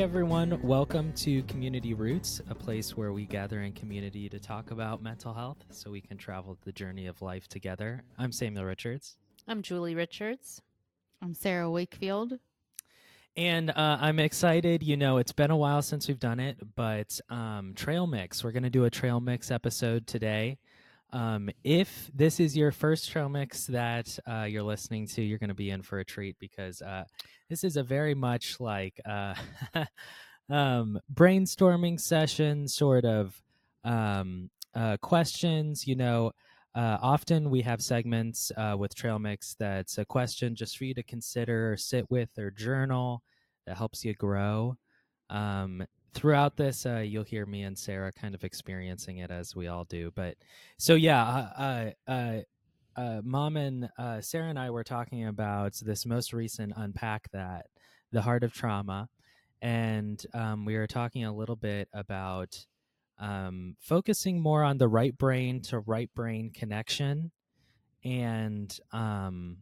Hey everyone, welcome to Community Routes, a place where we gather in community to talk about mental health so we can travel the journey of life together. I'm Samuel Richards. I'm Julie Richards. I'm Sarah Wakefield. And uh, I'm excited. You know, it's been a while since we've done it, but um, Trail Mix, we're going to do a Trail Mix episode today. Um, if this is your first trail mix that uh, you're listening to, you're going to be in for a treat because uh, this is a very much like uh, um, brainstorming session, sort of um, uh, questions. You know, uh, often we have segments uh, with Trail Mix that's a question just for you to consider, or sit with, or journal that helps you grow. Throughout this, uh, you'll hear me and Sarah kind of experiencing it as we all do. But so yeah, uh, uh, uh, uh mom and uh, Sarah and I were talking about this most recent unpack that the heart of trauma, and um, we were talking a little bit about um, focusing more on the right brain to right brain connection, and um,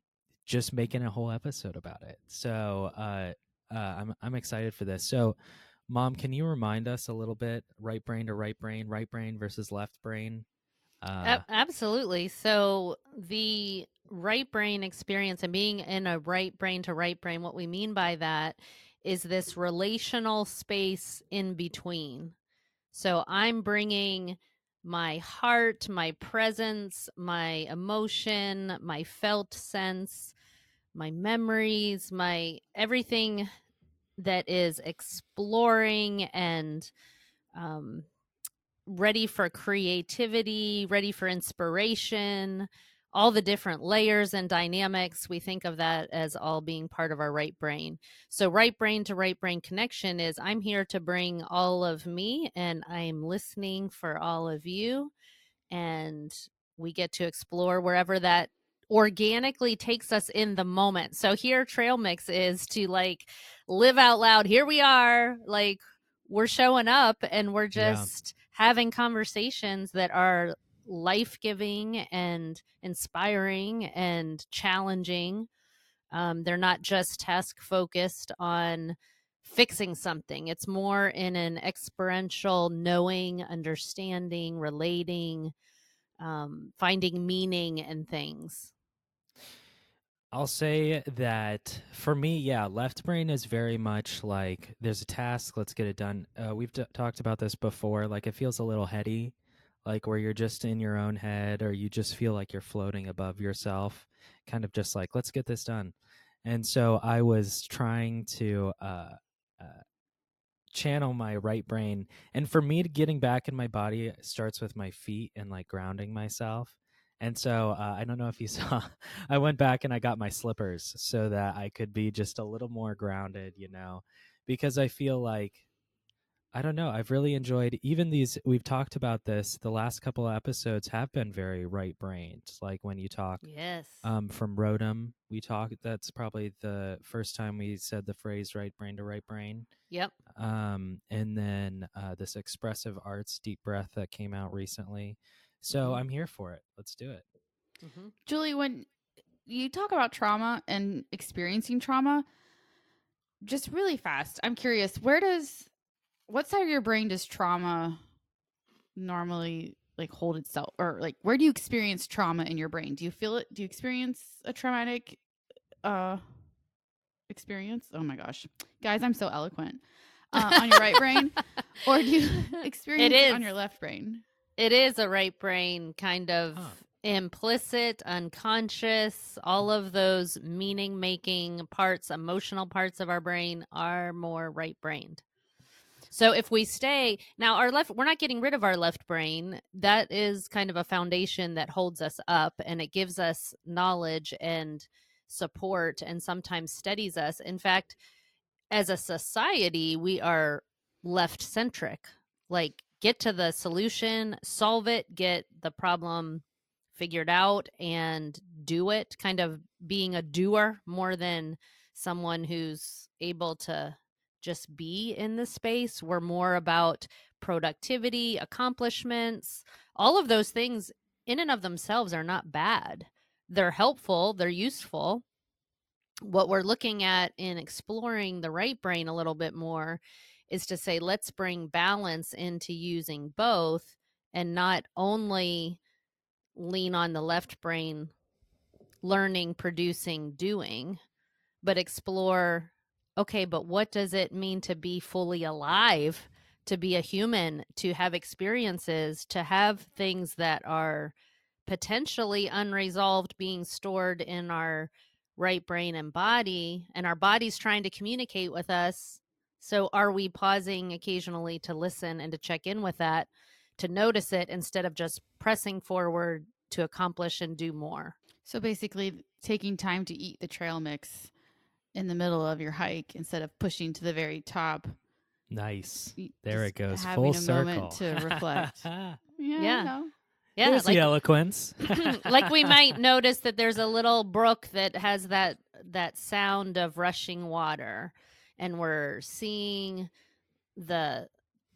just making a whole episode about it. So I'm I'm excited for this. So Mom, can you remind us a little bit right brain to right brain, right brain versus left brain? Uh, absolutely. So the right brain experience and being in a right brain to right brain, what we mean by that is this relational space in between. So I'm bringing my heart, my presence, my emotion, my felt sense, my memories, my everything that is exploring and um, ready for creativity, ready for inspiration, all the different layers and dynamics. We think of that as all being part of our right brain. So, right brain to right brain connection is I'm here to bring all of me and I'm listening for all of you. And we get to explore wherever that organically takes us in the moment. So here trail mix is to like live out loud. Here we are, like we're showing up and we're just yeah. having conversations that are life-giving and inspiring and challenging. Um, they're not just task focused on fixing something. It's more in an experiential knowing, understanding, relating, um, finding meaning in things. I'll say that for me, yeah, left brain is very much like there's a task, let's get it done. Uh, we've talked about this before. Like it feels a little heady, like where you're just in your own head or you just feel like you're floating above yourself, kind of just like, let's get this done. And so I was trying to uh, uh, channel my right brain. And for me, getting back in my body starts with my feet and like grounding myself. And so uh, I don't know if you saw, I went back and I got my slippers so that I could be just a little more grounded, you know, because I feel like, I don't know, I've really enjoyed even these. We've talked about this. The last couple of episodes have been very right brained. Like when you talk yes. um, from Rotem, we talk, that's probably the first time we said the phrase right brain to right brain. Yep. Um, and then uh, this expressive arts deep breath that came out recently so mm-hmm. I'm here for it. Let's do it. Mm-hmm. Julie, when you talk about trauma and experiencing trauma, just really fast, I'm curious, where does what side of your brain does trauma normally like hold itself or like where do you experience trauma in your brain? Do you feel it? Do you experience a traumatic uh experience? Oh my gosh. Guys, I'm so eloquent. Uh, on your right brain or do you experience it, it on your left brain? It is a right brain kind of huh. implicit, unconscious. All of those meaning making parts, emotional parts of our brain are more right brained. So if we stay now, our left, we're not getting rid of our left brain. That is kind of a foundation that holds us up and it gives us knowledge and support and sometimes steadies us. In fact, as a society, we are left centric. Like get to the solution, solve it, get the problem figured out and do it, kind of being a doer more than someone who's able to just be in the space. We're more about productivity, accomplishments, all of those things in and of themselves are not bad. They're helpful, they're useful. what we're looking at in exploring the right brain a little bit more is to say let's bring balance into using both and not only lean on the left brain learning producing doing but explore okay but what does it mean to be fully alive to be a human to have experiences to have things that are potentially unresolved being stored in our right brain and body and our body's trying to communicate with us so are we pausing occasionally to listen and to check in with that to notice it instead of just pressing forward to accomplish and do more So basically, taking time to eat the trail mix in the middle of your hike instead of pushing to the very top. Nice. There just it goes. Having Full a circle. moment to reflect. yeah. you Yeah. know. yeah There's like the eloquence. like we might notice that there's a little brook that has that that sound of rushing water and we're seeing the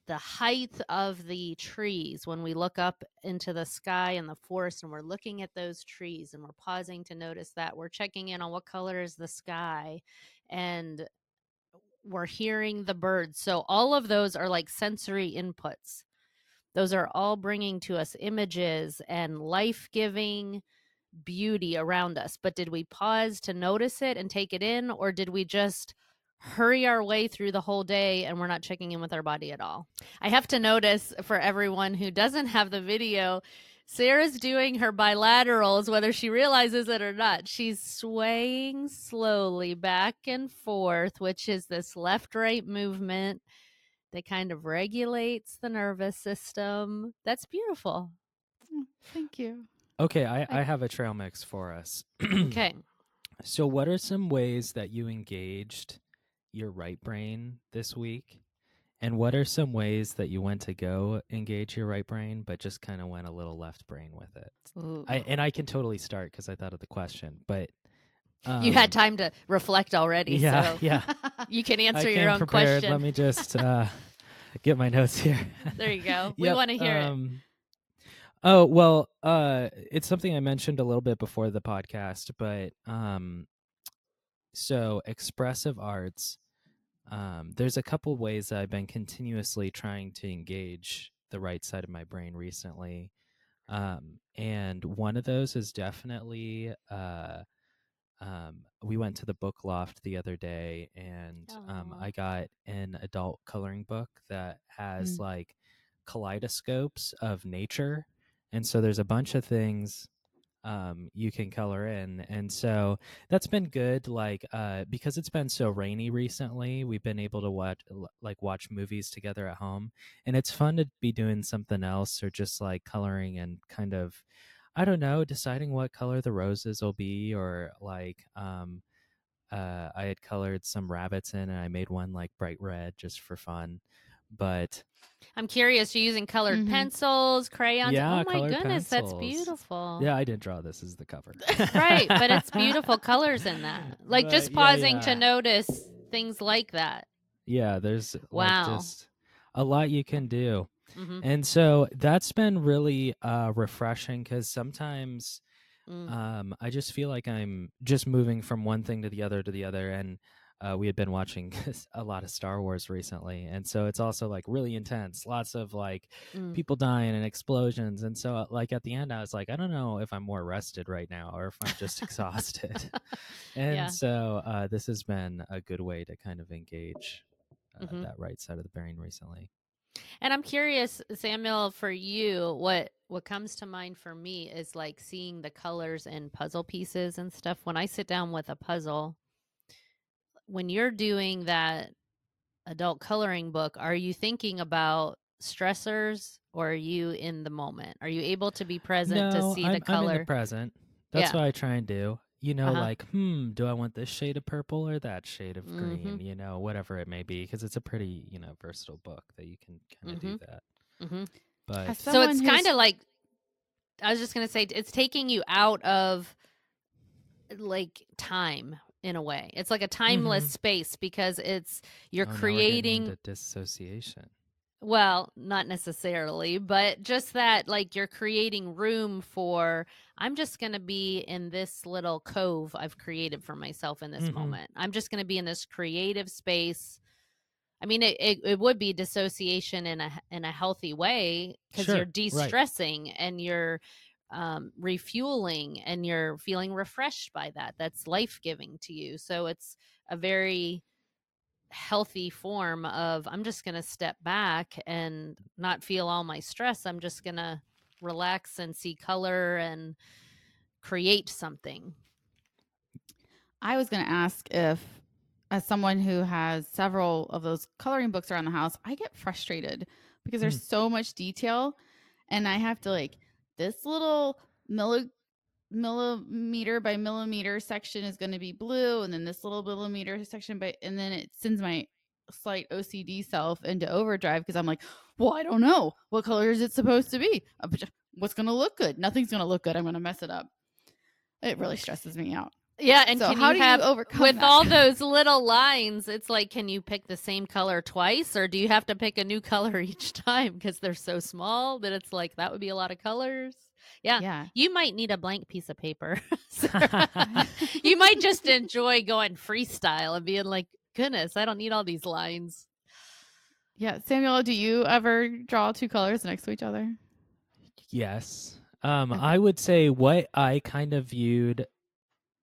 the height of the trees. When we look up into the sky and the forest and we're looking at those trees and we're pausing to notice that we're checking in on what color is the sky and we're hearing the birds. So all of those are like sensory inputs. Those are all bringing to us images and life-giving beauty around us. But did we pause to notice it and take it in or did we just hurry our way through the whole day and we're not checking in with our body at all. I have to notice for everyone who doesn't have the video sarah's doing her bilaterals whether she realizes it or not. She's swaying slowly back and forth which is this left right movement that kind of regulates the nervous system. That's beautiful. Mm, Thank you. okay, I, I- I have a trail mix for us. okay. So, what are some ways that you engaged your right brain this week? And what are some ways that you went to go engage your right brain, but just kind of went a little left brain with it? I, and I can totally start because I thought of the question, but you um, had time to reflect already Yeah, so yeah. you can answer came your own prepared. question Let me just uh, get my notes here. there you go we Yep, want to hear it um, Oh well, uh, it's something I mentioned a little bit before the podcast, but um, so expressive arts. Um, there's a couple ways that I've been continuously trying to engage the right side of my brain recently, um, and one of those is definitely. Uh, um, we went to the book loft the other day, and um, I got an adult coloring book that has Mm. like kaleidoscopes of nature and so there's a bunch of things um, you can color in. And so that's been good like uh, because it's been so rainy recently we've been able to watch like watch movies together at home. And it's fun to be doing something else or just like coloring and kind of i don't know deciding what color the roses will be or like um, uh, i had colored some rabbits in and i made one like bright red just for fun but i'm curious you're using colored Mhm. pencils crayons Yeah, oh my colored goodness that's beautiful yeah i didn't draw this as the cover right but it's beautiful colors in that like But, just yeah, pausing to notice things like that Yeah, there's Wow. like just a lot you can do. hmm And so that's been really uh refreshing cuz sometimes Mm. um I just feel like I'm just moving from one thing to the other to the other and uh, we had been watching a lot of Star Wars recently, and so it's also like really intense. Lots of like Mm. people dying and explosions, and so uh, like at the end, I was like, I don't know if I'm more rested right now or if I'm just exhausted. and Yeah. so uh, this has been a good way to kind of engage uh, Mhm. that right side of the brain recently. And I'm curious, Samuel, for you, what what comes to mind for me is like seeing the colors in puzzle pieces and stuff. When I sit down with a puzzle, when you're doing that adult coloring book, are you thinking about stressors or are you in the moment? Are you able to be present no, to see I'm, the I'm color? in the present. That's Yeah. what I try and do. You know, Uh-huh. like, hmm, do I want this shade of purple or that shade of green? Mhm. You know, whatever it may be, because it's a pretty, you know, versatile book that you can kind of do that. hmm But So it's kind of like I was just going to say it's taking you out of like time in a way. It's like a timeless Mhm. space because it's you're oh, now we're getting creating into dissociation. Well, not necessarily, but just that like you're creating room for I'm just going to be in this little cove I've created for myself in this Mhm. moment. I'm just going to be in this creative space. I mean, it, it, it would be dissociation in a in a healthy way because Sure, you're de-stressing and you're um, refueling and you're feeling refreshed by that. That's life giving to you. So it's a very healthy form of I'm just going to step back and not feel all my stress. I'm just going to relax and see color and create something. I was going to ask if, as someone who has several of those coloring books around the house, I get frustrated because there's Hmm. so much detail, and I have to like this little milli- millimeter by millimeter section is going to be blue, and then this little millimeter section by, and then it sends my slight OCD self into overdrive because I'm like, well, I don't know what color is it supposed to be. What's going to look good? Nothing's going to look good. I'm going to mess it up. It really stresses me out. Yeah, and so can how you do have you overcome with that? all those little lines, it's like can you pick the same color twice or do you have to pick a new color each time because they're so small that it's like that would be a lot of colors? Yeah. yeah. You might need a blank piece of paper. You might just enjoy going freestyle and being like, goodness, I don't need all these lines. Yeah, Samuel, do you ever draw two colors next to each other? Yes. Um, Okay. I would say what I kind of viewed.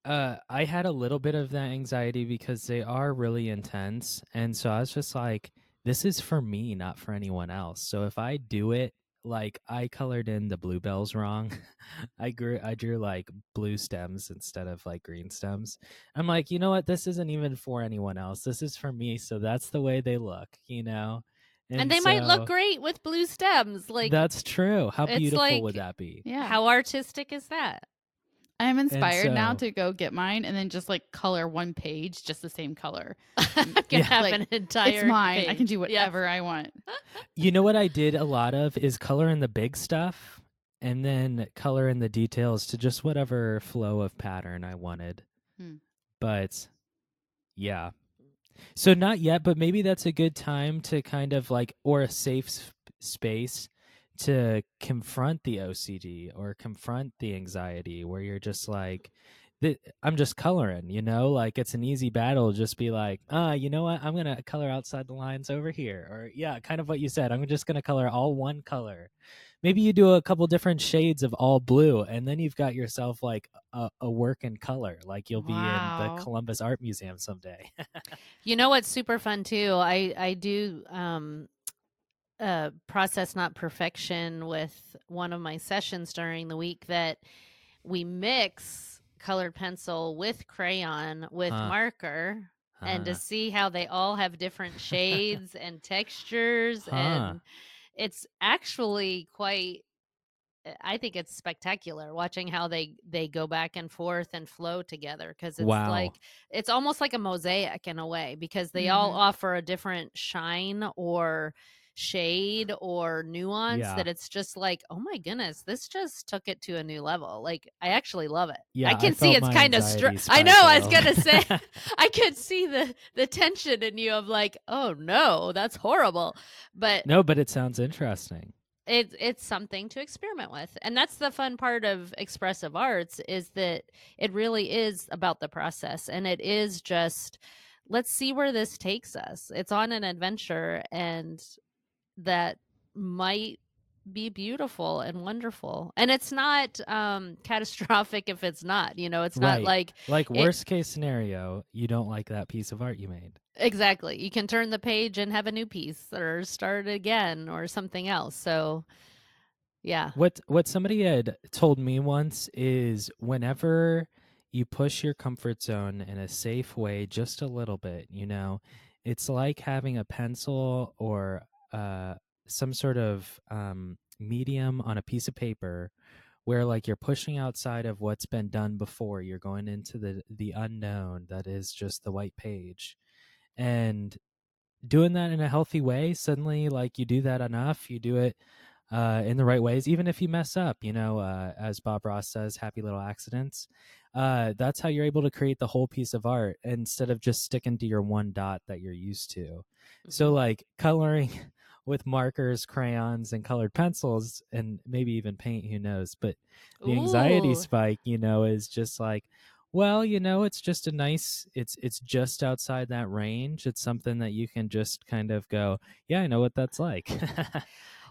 Uh, I had a little bit of that anxiety because they are really intense, and so I was just like, "This is for me, not for anyone else." So if I do it, like I colored in the bluebells wrong, I grew, I drew like blue stems instead of like green stems. I'm like, you know what? This isn't even for anyone else. This is for me. So that's the way they look, you know. And, they might look great with blue stems. Like that's true. How it's beautiful would that be? Yeah. how artistic is that? I'm inspired now to go get mine and then just like color one page just the same color. I'm Yeah. have Like, an entire it's mine. I can do page. Yeah. whatever I want. You know what I did a lot of is color in the big stuff and then color in the details to just whatever flow of pattern I wanted. Hmm. But yeah. So not yet, but maybe that's a good time to kind of like or a safe s- space to confront the OCD or confront the anxiety where you're just like I'm just coloring, you know, like it's an easy battle. Just be like, ah, you know what? I'm gonna color outside the lines over here, or yeah, kind of what you said. I'm just gonna color all one color. Maybe you do a couple different shades of all blue, and then you've got yourself like a, a work in color. Like you'll be in the Columbus Art Museum someday. You know what's super fun too? I I do um uh process not perfection with one of my sessions during the week that we mix colored pencil with crayon with Huh. marker and to see how they all have different shades and textures Huh. and it's actually quite I think it's spectacular watching how they they go back and forth and flow together because it's Wow. like it's almost like a mosaic in a way because they all Mhm. offer a different shine or shade or nuance Yeah. that it's just like oh my goodness this just took it to a new level. Like i actually love it. Yeah, i can see it's kind of str- i know i was gonna say i could see the the tension in you of like oh no that's horrible. But no, but it sounds interesting. it's it's something to experiment with and that's the fun part of expressive arts is that it really is about the process and it is just let's see where this takes us. It's on an adventure and that might be beautiful and wonderful and it's not um catastrophic if it's not you know it's not Right. like Like It- worst case scenario, you don't like that piece of art you made. exactly you can turn the page and have a new piece or start again or something else so yeah What what somebody had told me once is whenever you push your comfort zone in a safe way just a little bit, you know, it's like having a pencil or uh, some sort of um, medium on a piece of paper where like you're pushing outside of what's been done before you're going into the the unknown that is just the white page and doing that in a healthy way suddenly like you do that enough you do it uh, in the right ways, even if you mess up, you know, uh, as Bob Ross says, happy little accidents. Uh, that's how you're able to create the whole piece of art instead of just sticking to your one dot that you're used to. So, like coloring with markers, crayons, and colored pencils, and maybe even paint. Who knows? But the anxiety Ooh. spike, you know, is just like, well, you know, it's just a nice. It's it's just outside that range. It's something that you can just kind of go, yeah, I know what that's like.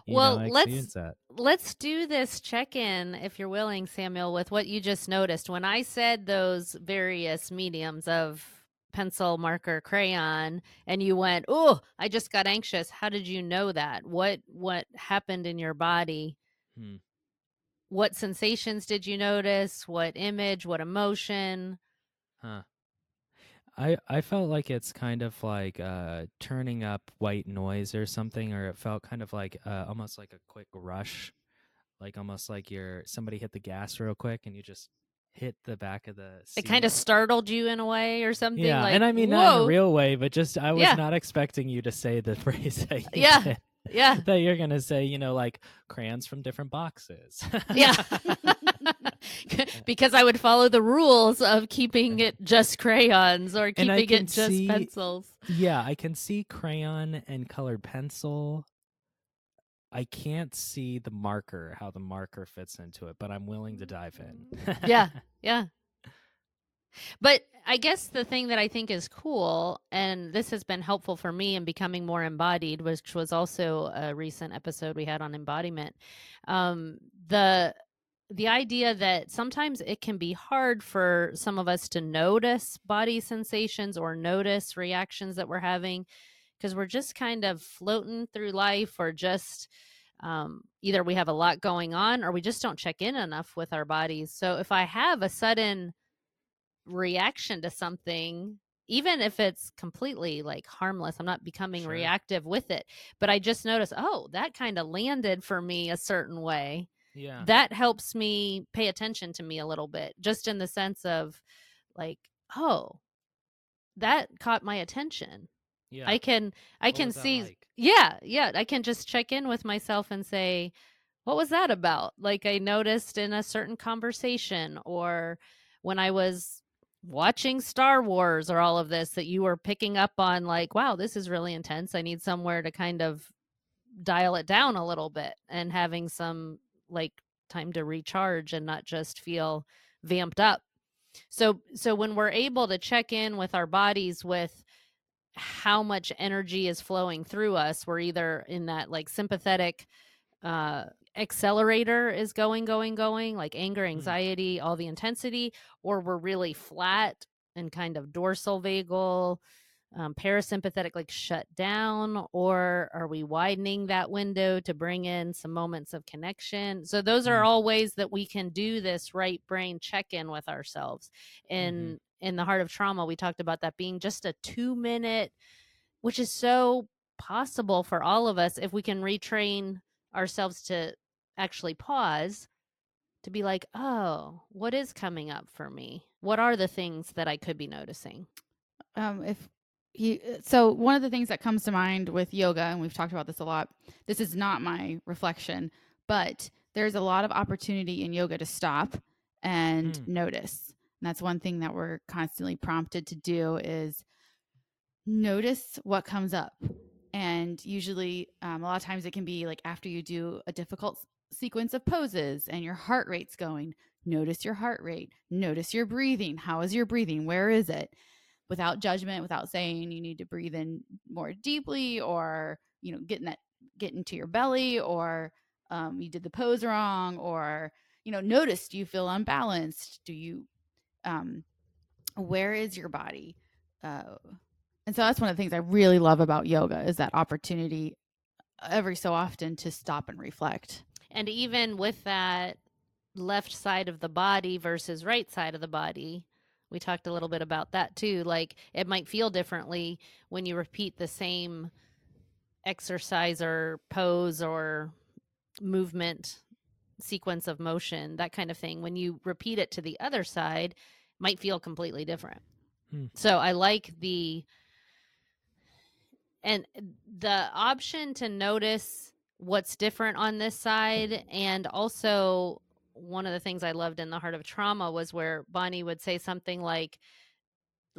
Well, know, let's- that. Let's do this check in, if you're willing, Samuel, with what you just noticed. When I said those various mediums of pencil, marker, crayon, and you went, "Oh, I just got anxious." How did you know that? What what happened in your body? Hmm. What sensations did you notice? What image? What emotion? Huh. I I felt like it's kind of like uh turning up white noise or something, or it felt kind of like uh, almost like a quick rush, like almost like you're somebody hit the gas real quick and you just hit the back of the. It kind of startled you in a way or something. yeah, like, and I mean not in a real way, but just I was Yeah. not expecting you to say the phrase Yeah. did. Yeah. that you're gonna say, you know, like crayons from different boxes. Yeah. because I would follow the rules of keeping it just crayons or keeping it just see- pencils. Yeah, I can see crayon and colored pencil. I can't see the marker, how the marker fits into it, but I'm willing to dive in. Yeah. Yeah. But I guess the thing that I think is cool, and this has been helpful for me in becoming more embodied, which was also a recent episode we had on embodiment. Um, the the idea that sometimes it can be hard for some of us to notice body sensations or notice reactions that we're having because we're just kind of floating through life or just um, either we have a lot going on or we just don't check in enough with our bodies. So if I have a sudden reaction to something, even if it's completely like harmless, I'm not becoming Sure. reactive with it, but I just notice, oh, that kind of landed for me a certain way. yeah. That helps me pay attention to me a little bit, just in the sense of like, oh, that caught my attention. Yeah. I can I What can see like? yeah, yeah, I can just check in with myself and say, what was that about? Like I noticed in a certain conversation or when I was watching Star Wars or all of this that you were picking up on like, wow, this is really intense. I need somewhere to kind of dial it down a little bit and having some like time to recharge and not just feel vamped up. So so when we're able to check in with our bodies with how much energy is flowing through us. We're either in that like sympathetic uh accelerator is going going going like anger anxiety all the intensity or we're really flat and kind of dorsal vagal um, parasympathetic like shut down or are we widening that window to bring in some moments of connection? So those are Mm. all ways that we can do this right brain check in with ourselves. In in the heart of trauma we talked about that being just a 2 minute which is so possible for all of us if we can retrain ourselves to actually pause to be like oh what is coming up for me? What are the things that i could be noticing? Um if you so one of the things that comes to mind with yoga and we've talked about this a lot this is not my reflection but there's a lot of opportunity in yoga to stop and Mm. notice and that's one thing that we're constantly prompted to do is notice what comes up. And usually um, a lot of times it can be like after you do a difficult sequence of poses and your heart rate's going notice your heart rate notice your breathing how is your breathing where is it? Without judgment without saying you need to breathe in more deeply or you know getting that get into your belly or um, you did the pose wrong or you know notice do you feel unbalanced. Do you um where is your body? Uh, and so that's one of the things i really love about yoga is that opportunity every so often to stop and reflect. And even with that left side of the body versus right side of the body we talked a little bit about that too like it might feel differently when you repeat the same exercise or pose or movement sequence of motion that kind of thing when you repeat it to the other side might feel completely different Hmm. so i like the and the option to notice what's different on this side and also one of the things i loved in the heart of trauma was where bonnie would say something like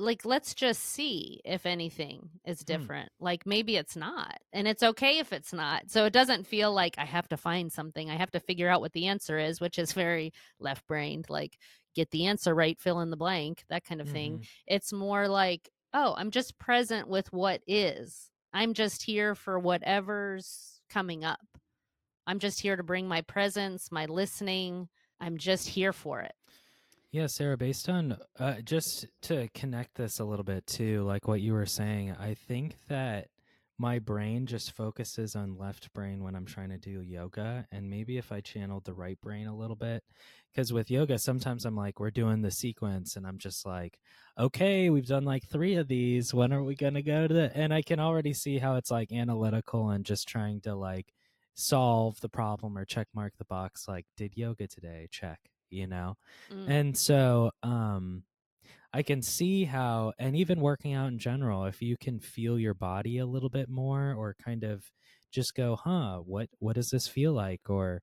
like let's just see if anything is Hmm. different. Like maybe it's not. And it's okay if it's not. So it doesn't feel like I have to find something. I have to figure out what the answer is, which is very left-brained like get the answer right, fill in the blank, that kind of thing. Mhm. It's more like, oh, I'm just present with what is. I'm just here for whatever's coming up. I'm just here to bring my presence, my listening. I'm just here for it. Yeah, Sarah, based on uh, just to connect this a little bit too, like what you were saying, I think that my brain just focuses on left brain when I'm trying to do yoga. And maybe if I channeled the right brain a little bit, because with yoga, sometimes I'm like, we're doing the sequence, and I'm just like, okay, we've done like three of these. When are we going to go to the? And I can already see how it's like analytical and just trying to like solve the problem or check mark the box, like, did yoga today? Check, you know? Mm. And so um I can see how and even working out in general, if you can feel your body a little bit more or kind of just go, huh, what what does this feel like? Or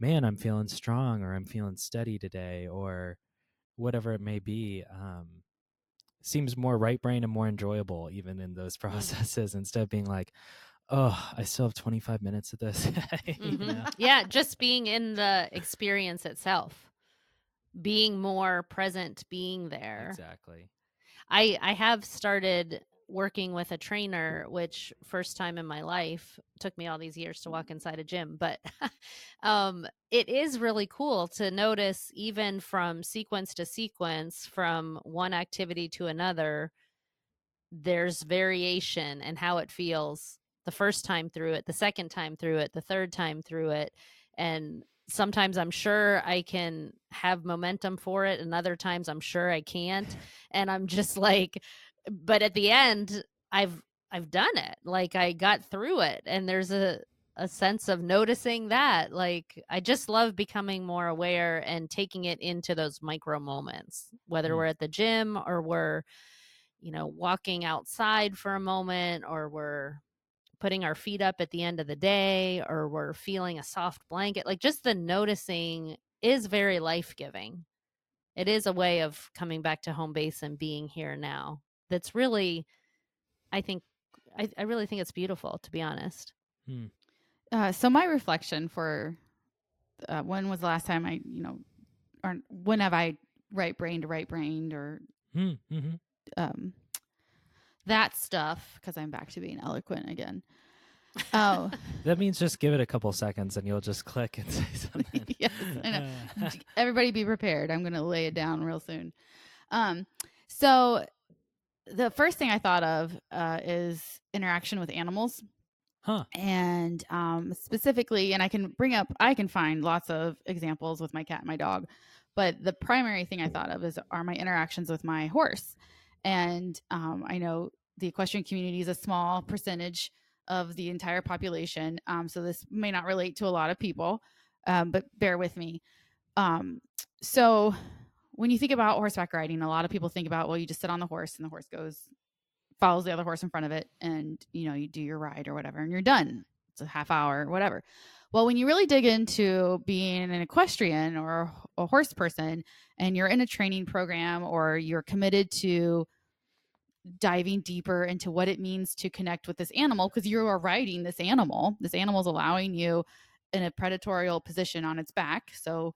man, I'm feeling strong or I'm feeling steady today or whatever it may be. Um seems more right brain and more enjoyable even in those processes instead of being like, oh, I still have 25 minutes of this. Mhm. Yeah, just being in the experience itself, being more present, being there. Exactly. I I have started working with a trainer, which first time in my life took me all these years to walk inside a gym, but um, it is really cool to notice even from sequence to sequence, from one activity to another, there's variation and how it feels the first time through it, the second time through it, the third time through it, and sometimes I'm sure I can have momentum for it, and other times I'm sure I can't, and I'm just like, but at the end, I've I've done it. Like I got through it, and there's a a sense of noticing that. Like I just love becoming more aware and taking it into those micro moments, whether Mm. we're at the gym or we're, you know, walking outside for a moment, or we're putting our feet up at the end of the day or we're feeling a soft blanket like just the noticing is very life-giving. It is a way of coming back to home base and being here now. That's really i think i, I really think it's beautiful to be honest. Uh, so my reflection for uh, when was the last time I, you know, or when have I right brained, right brained, or Hmm, Mm-hmm. um, that stuff? Because I'm back to being eloquent again. Oh, That means just give it a couple seconds and you'll just click and say something. Yes, I know. everybody be prepared. I'm going to lay it down real soon. Um, so the first thing I thought of uh, is interaction with animals. Huh. and um, specifically and i can bring up i can find lots of examples with my cat and my dog but the primary thing i thought of is are my interactions with my horse and um, i know the equestrian community is a small percentage of the entire population um, so this may not relate to a lot of people um, but bear with me. Um, so when you think about horseback riding a lot of people think about well you just sit on the horse and the horse goes follows the other horse in front of it and you know you do your ride or whatever and you're done. It's a half hour or whatever. Well when you really dig into being an equestrian or a horse person and you're in a training program or you're committed to diving deeper into what it means to connect with this animal because you are riding this animal. This animal is allowing you in a predatorial position on its back. So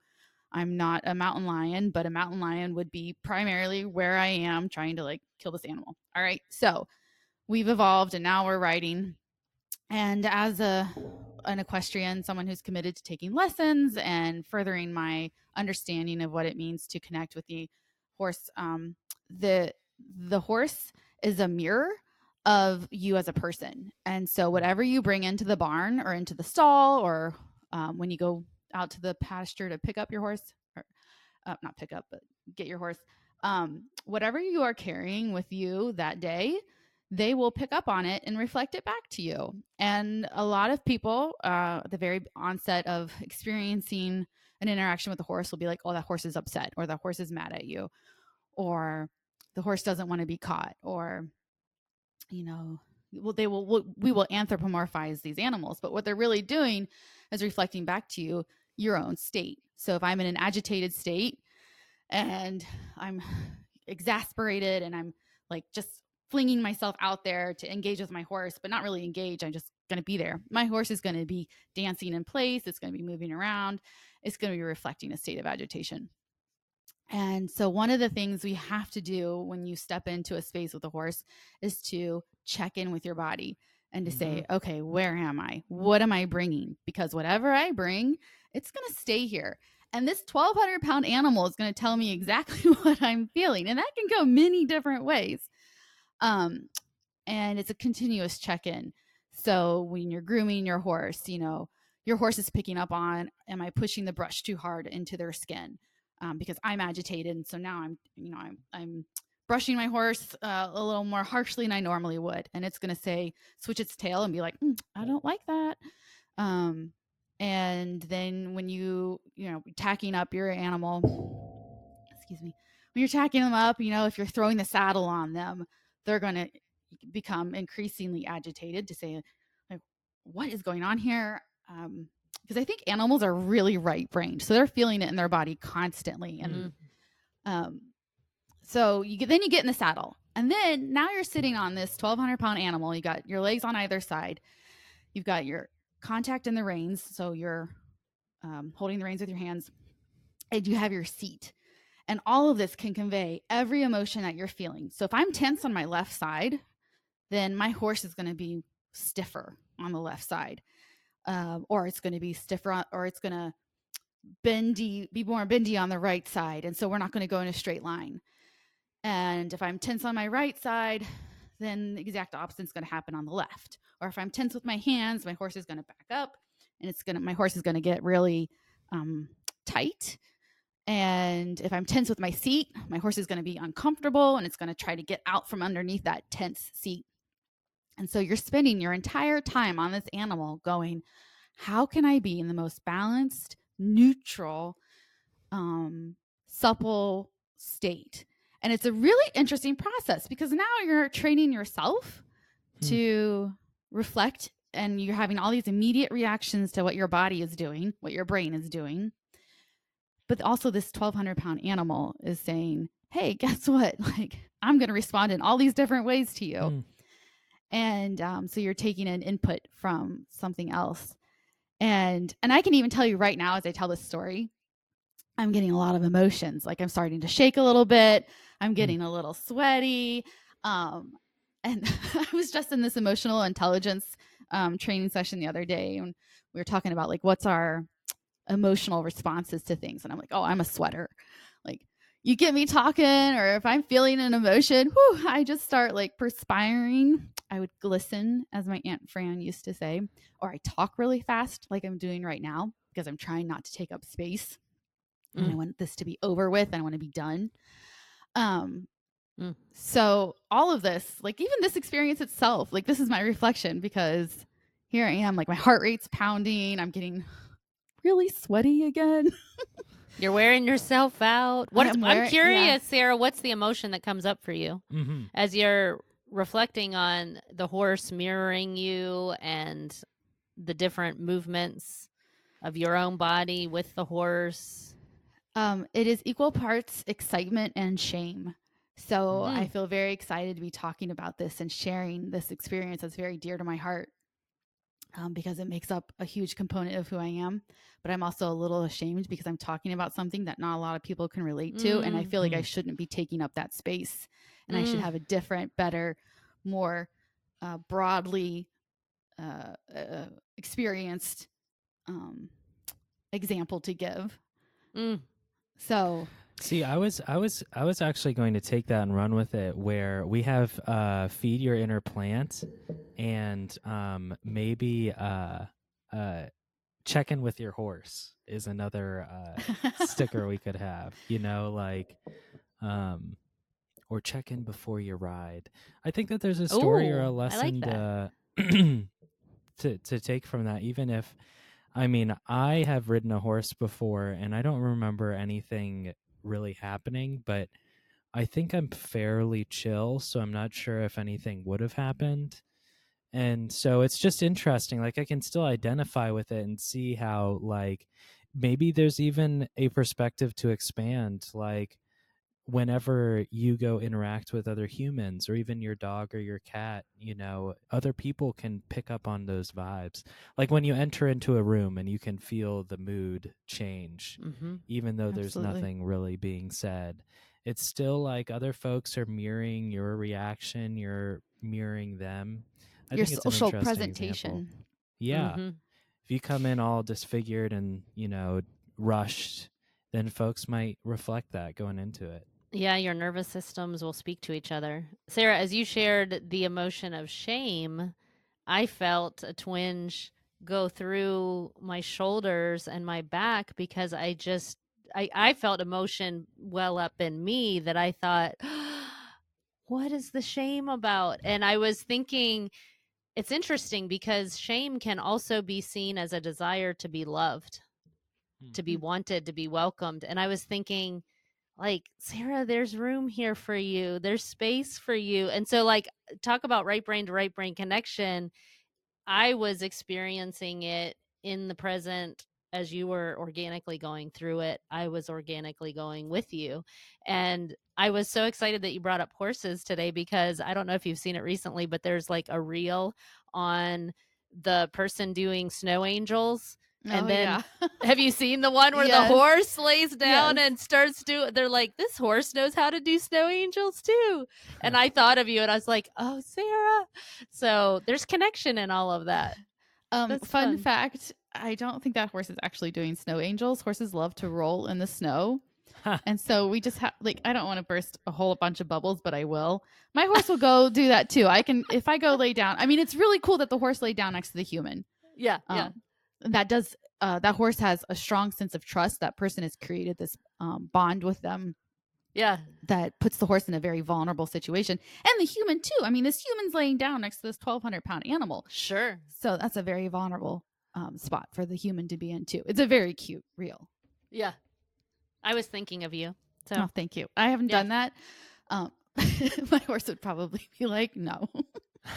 i'm not a mountain lion but a mountain lion would be primarily where i am trying to like kill this animal. All right so we've evolved and now we're riding. And as a an equestrian someone who's committed to taking lessons and furthering my understanding of what it means to connect with the horse um, the the horse is a mirror of you as a person. And so whatever you bring into the barn or into the stall or um, when you go out to the pasture to pick up your horse or uh, not pick up but get your horse um, whatever you are carrying with you that day they will pick up on it and reflect it back to you. And a lot of people uh, at the very onset of experiencing an interaction with the horse will be like oh that horse is upset or the horse is mad at you or the horse doesn't want to be caught or you know well they will we will anthropomorphize these animals but what they're really doing is reflecting back to you your own state so if i'm in an agitated state and i'm exasperated and i'm like just flinging myself out there to engage with my horse, but not really engage. I'm just going to be there. My horse is going to be dancing in place, it's going to be moving around, it's going to be reflecting a state of agitation. And so, one of the things we have to do when you step into a space with a horse is to check in with your body and to mm-hmm. say, okay, where am I? What am I bringing? Because whatever I bring, it's going to stay here. And this 1,200 pound animal is going to tell me exactly what I'm feeling. And that can go many different ways. Um, and it's a continuous check in. So when you're grooming your horse, you know, your horse is picking up on, am I pushing the brush too hard into their skin? Um, because I'm agitated. And so now I'm, you know, I'm, I'm brushing my horse uh, a little more harshly than I normally would. And it's going to say, switch its tail and be like, mm, I don't like that. Um, and then when you you know tacking up your animal excuse me when you're tacking them up you know if you're throwing the saddle on them they're going to become increasingly agitated to say like what is going on here um because i think animals are really right brained so they're feeling it in their body constantly and mm-hmm. um so you get then you get in the saddle and then now you're sitting on this 1200 pound animal you got your legs on either side you've got your contact in the reins. So you're um, holding the reins with your hands, and you have your seat. And all of this can convey every emotion that you're feeling. So if I'm tense on my left side, then my horse is going to be stiffer on the left side, um, or it's going to be stiffer, or it's going to bendy, be more bendy on the right side. And so we're not going to go in a straight line. And if I'm tense on my right side, then the exact opposite is going to happen on the left or if I'm tense with my hands, my horse is going to back up and it's going to, my horse is going to get really um, tight. And if I'm tense with my seat, my horse is going to be uncomfortable and it's going to try to get out from underneath that tense seat. And so you're spending your entire time on this animal going, how can I be in the most balanced, neutral, um, supple state? And it's a really interesting process because now you're training yourself hmm. to reflect and you're having all these immediate reactions to what your body is doing, what your brain is doing. But also, this 1,200 pound animal is saying, Hey, guess what? Like, I'm going to respond in all these different ways to you. Mm. And um, so you're taking an input from something else. And and I can even tell you right now as I tell this story, I'm getting a lot of emotions. Like I'm starting to shake a little bit. I'm mm. getting a little sweaty. Um, and I was just in this emotional intelligence um, training session the other day, and we were talking about like what's our emotional responses to things, and I'm like, oh, I'm a sweater. You get me talking, or if I'm feeling an emotion, whew, I just start like perspiring. I would glisten, as my aunt Fran used to say, or I talk really fast, like I'm doing right now, because I'm trying not to take up space. Mm. And I mm. want this to be over with. And I want to be done. Um, Mm. So all of this, like even this experience itself, like this is my reflection because here I am, like my heart rate's pounding. I'm getting really sweaty again. You're wearing yourself out. What I'm, wearing, I'm curious, yeah. Sarah, what's the emotion that comes up for you mm-hmm. as you're reflecting on the horse mirroring you and the different movements of your own body with the horse? Um, it is equal parts excitement and shame. So mm. I feel very excited to be talking about this and sharing this experience that's very dear to my heart um, because it makes up a huge component of who I am. But I'm also a little ashamed because I'm talking about something that not a lot of people can relate to. Mm. And I feel like mm. I shouldn't be taking up that space and mm. I should mm. have a different, better, more uh, broadly uh, uh, experienced um, example to give. Mm. So See, I was I was I was actually going to take that and run with it where we have uh feed your inner plant and um maybe uh uh check in with your horse is another uh sticker we could have. You know, like um or check in before you ride. I think that there's a story Ooh, or a lesson like to to to take from that even if I mean, I have ridden a horse before and I don't remember anything really happening, but I think I'm fairly chill, so I'm not sure if anything would have happened. And so it's just interesting. Like I can still identify with it and see how like maybe there's even a perspective to expand like whenever you go interact with other humans or even your dog or your cat, you know, other people can pick up on those vibes. Like when you enter into a room and you can feel the mood change, hmm even though there's nothing really being said. It's still like other folks are mirroring your reaction, you're mirroring them. I Your social presentation. example. Yeah. hmm If you come in all disfigured and, you know, rushed, then folks might reflect that going into it. Yeah, your nervous systems will speak to each other. Sarah, as you shared the emotion of shame, I felt a twinge go through my shoulders and my back because I just I, I felt emotion well up in me that I thought, what is the shame about? And I was thinking it's interesting because shame can also be seen as a desire to be loved, to be mm-hmm. wanted, to be welcomed. And I was thinking, like, Sarah, there's room here for you, there's space for you. And so, like, talk about right brain to right brain connection. I was experiencing it in the present as you were organically going through it. I was organically going with you. And I was so excited that you brought up horses today because I don't know if you've seen it recently, but there's like a reel on the person doing snow angels. And Oh, then- yeah. Have you seen the one where Yes. the horse lays down Yes. and starts doing? They're like, this horse knows how to do snow angels too. And I thought of you, and I was like, oh, Sarah. So there's connection in all of that. Um, That's fun, fun. fact: I don't think that horse is actually doing snow angels. Horses love to roll in the snow, Huh. and so we just have like I don't want to burst a whole bunch of bubbles, but I will. My horse will go do that too. I can if I go lay down. I mean, it's really cool that the horse laid down next to the human. Yeah, yeah, Um, that does. Uh, that horse has a strong sense of trust. That person has created this um, bond with them yeah. that puts the horse in a very vulnerable situation, and the human too. I mean, this human's laying down next to this twelve hundred pound animal. Sure. So that's a very vulnerable um, spot for the human to be in too. It's a very cute reel. Yeah. I was thinking of you. So Oh, thank you. I haven't Yeah. done that. Um, my horse would probably be like, no.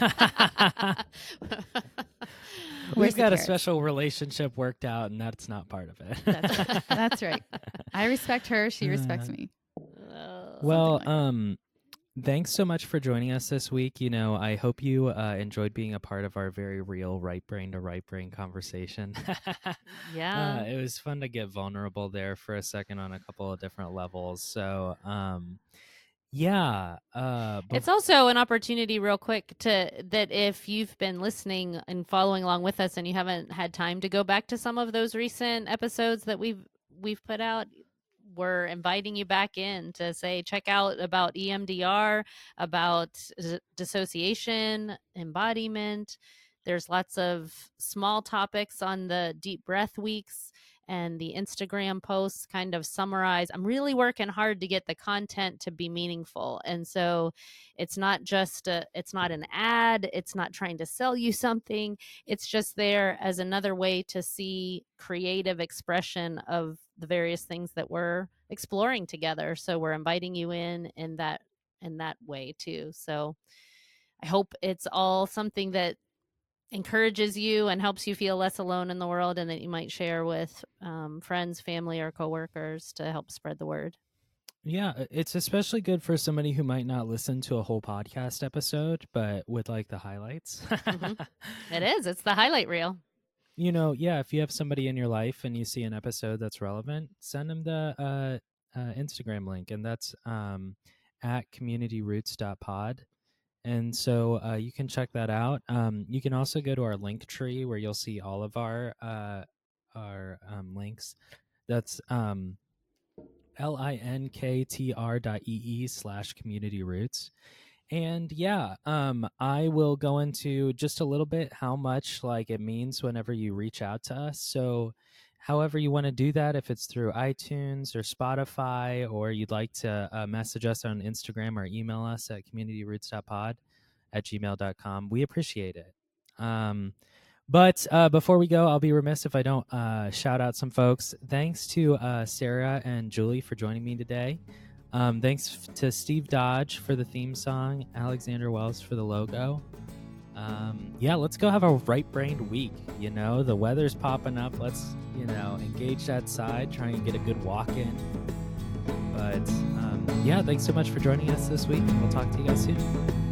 Where's We've the got a special relationship worked out, and that's not part of it. That's right. That's right. I respect her. She respects Uh, me. Well, like um, thanks so much for joining us this week. You know, I hope you uh, enjoyed being a part of our very real right brain to right brain conversation. yeah. Uh, it was fun to get vulnerable there for a second on a couple of different levels. So, um, yeah, uh, bef- It's also an opportunity, real quick, to that if you've been listening and following along with us, and you haven't had time to go back to some of those recent episodes that we've we've put out, we're inviting you back in to say check out about EMDR, about dissociation, embodiment. There's lots of small topics on the deep breath weeks and the Instagram posts kind of summarize. I'm really working hard to get the content to be meaningful. And so it's not just a it's not an ad, it's not trying to sell you something. It's just there as another way to see creative expression of the various things that we're exploring together. So we're inviting you in in that in that way too. So I hope it's all something that encourages you and helps you feel less alone in the world and that you might share with um, friends family or coworkers to help spread the word yeah, it's especially good for somebody who might not listen to a whole podcast episode, but with like the highlights. Mhm. it is it's the highlight reel you know, yeah, if you have somebody in your life and you see an episode that's relevant, send them the uh, uh, Instagram link, and that's um, at communityroutes.pod. And so uh, you can check that out. Um, you can also go to our link tree where you'll see all of our uh, our um, links. That's um, L-I-N-K-T-R dot E-E slash community routes. And yeah, um, I will go into just a little bit how much like it means whenever you reach out to us. So, however you want to do that, if it's through iTunes or Spotify, or you'd like to uh, message us on Instagram or email us at communityroutes.pod at gmail.com, we appreciate it. Um, but uh, before we go, I'll be remiss if I don't uh, shout out some folks. Thanks to uh, Sarah and Julie for joining me today. Um, thanks to Steve Dodge for the theme song, Alexander Wells for the logo. Um, yeah, let's go have a right brained week. You know, the weather's popping up. Let's, you know, engage that side, try and get a good walk in. But um, yeah, thanks so much for joining us this week. We'll talk to you guys soon.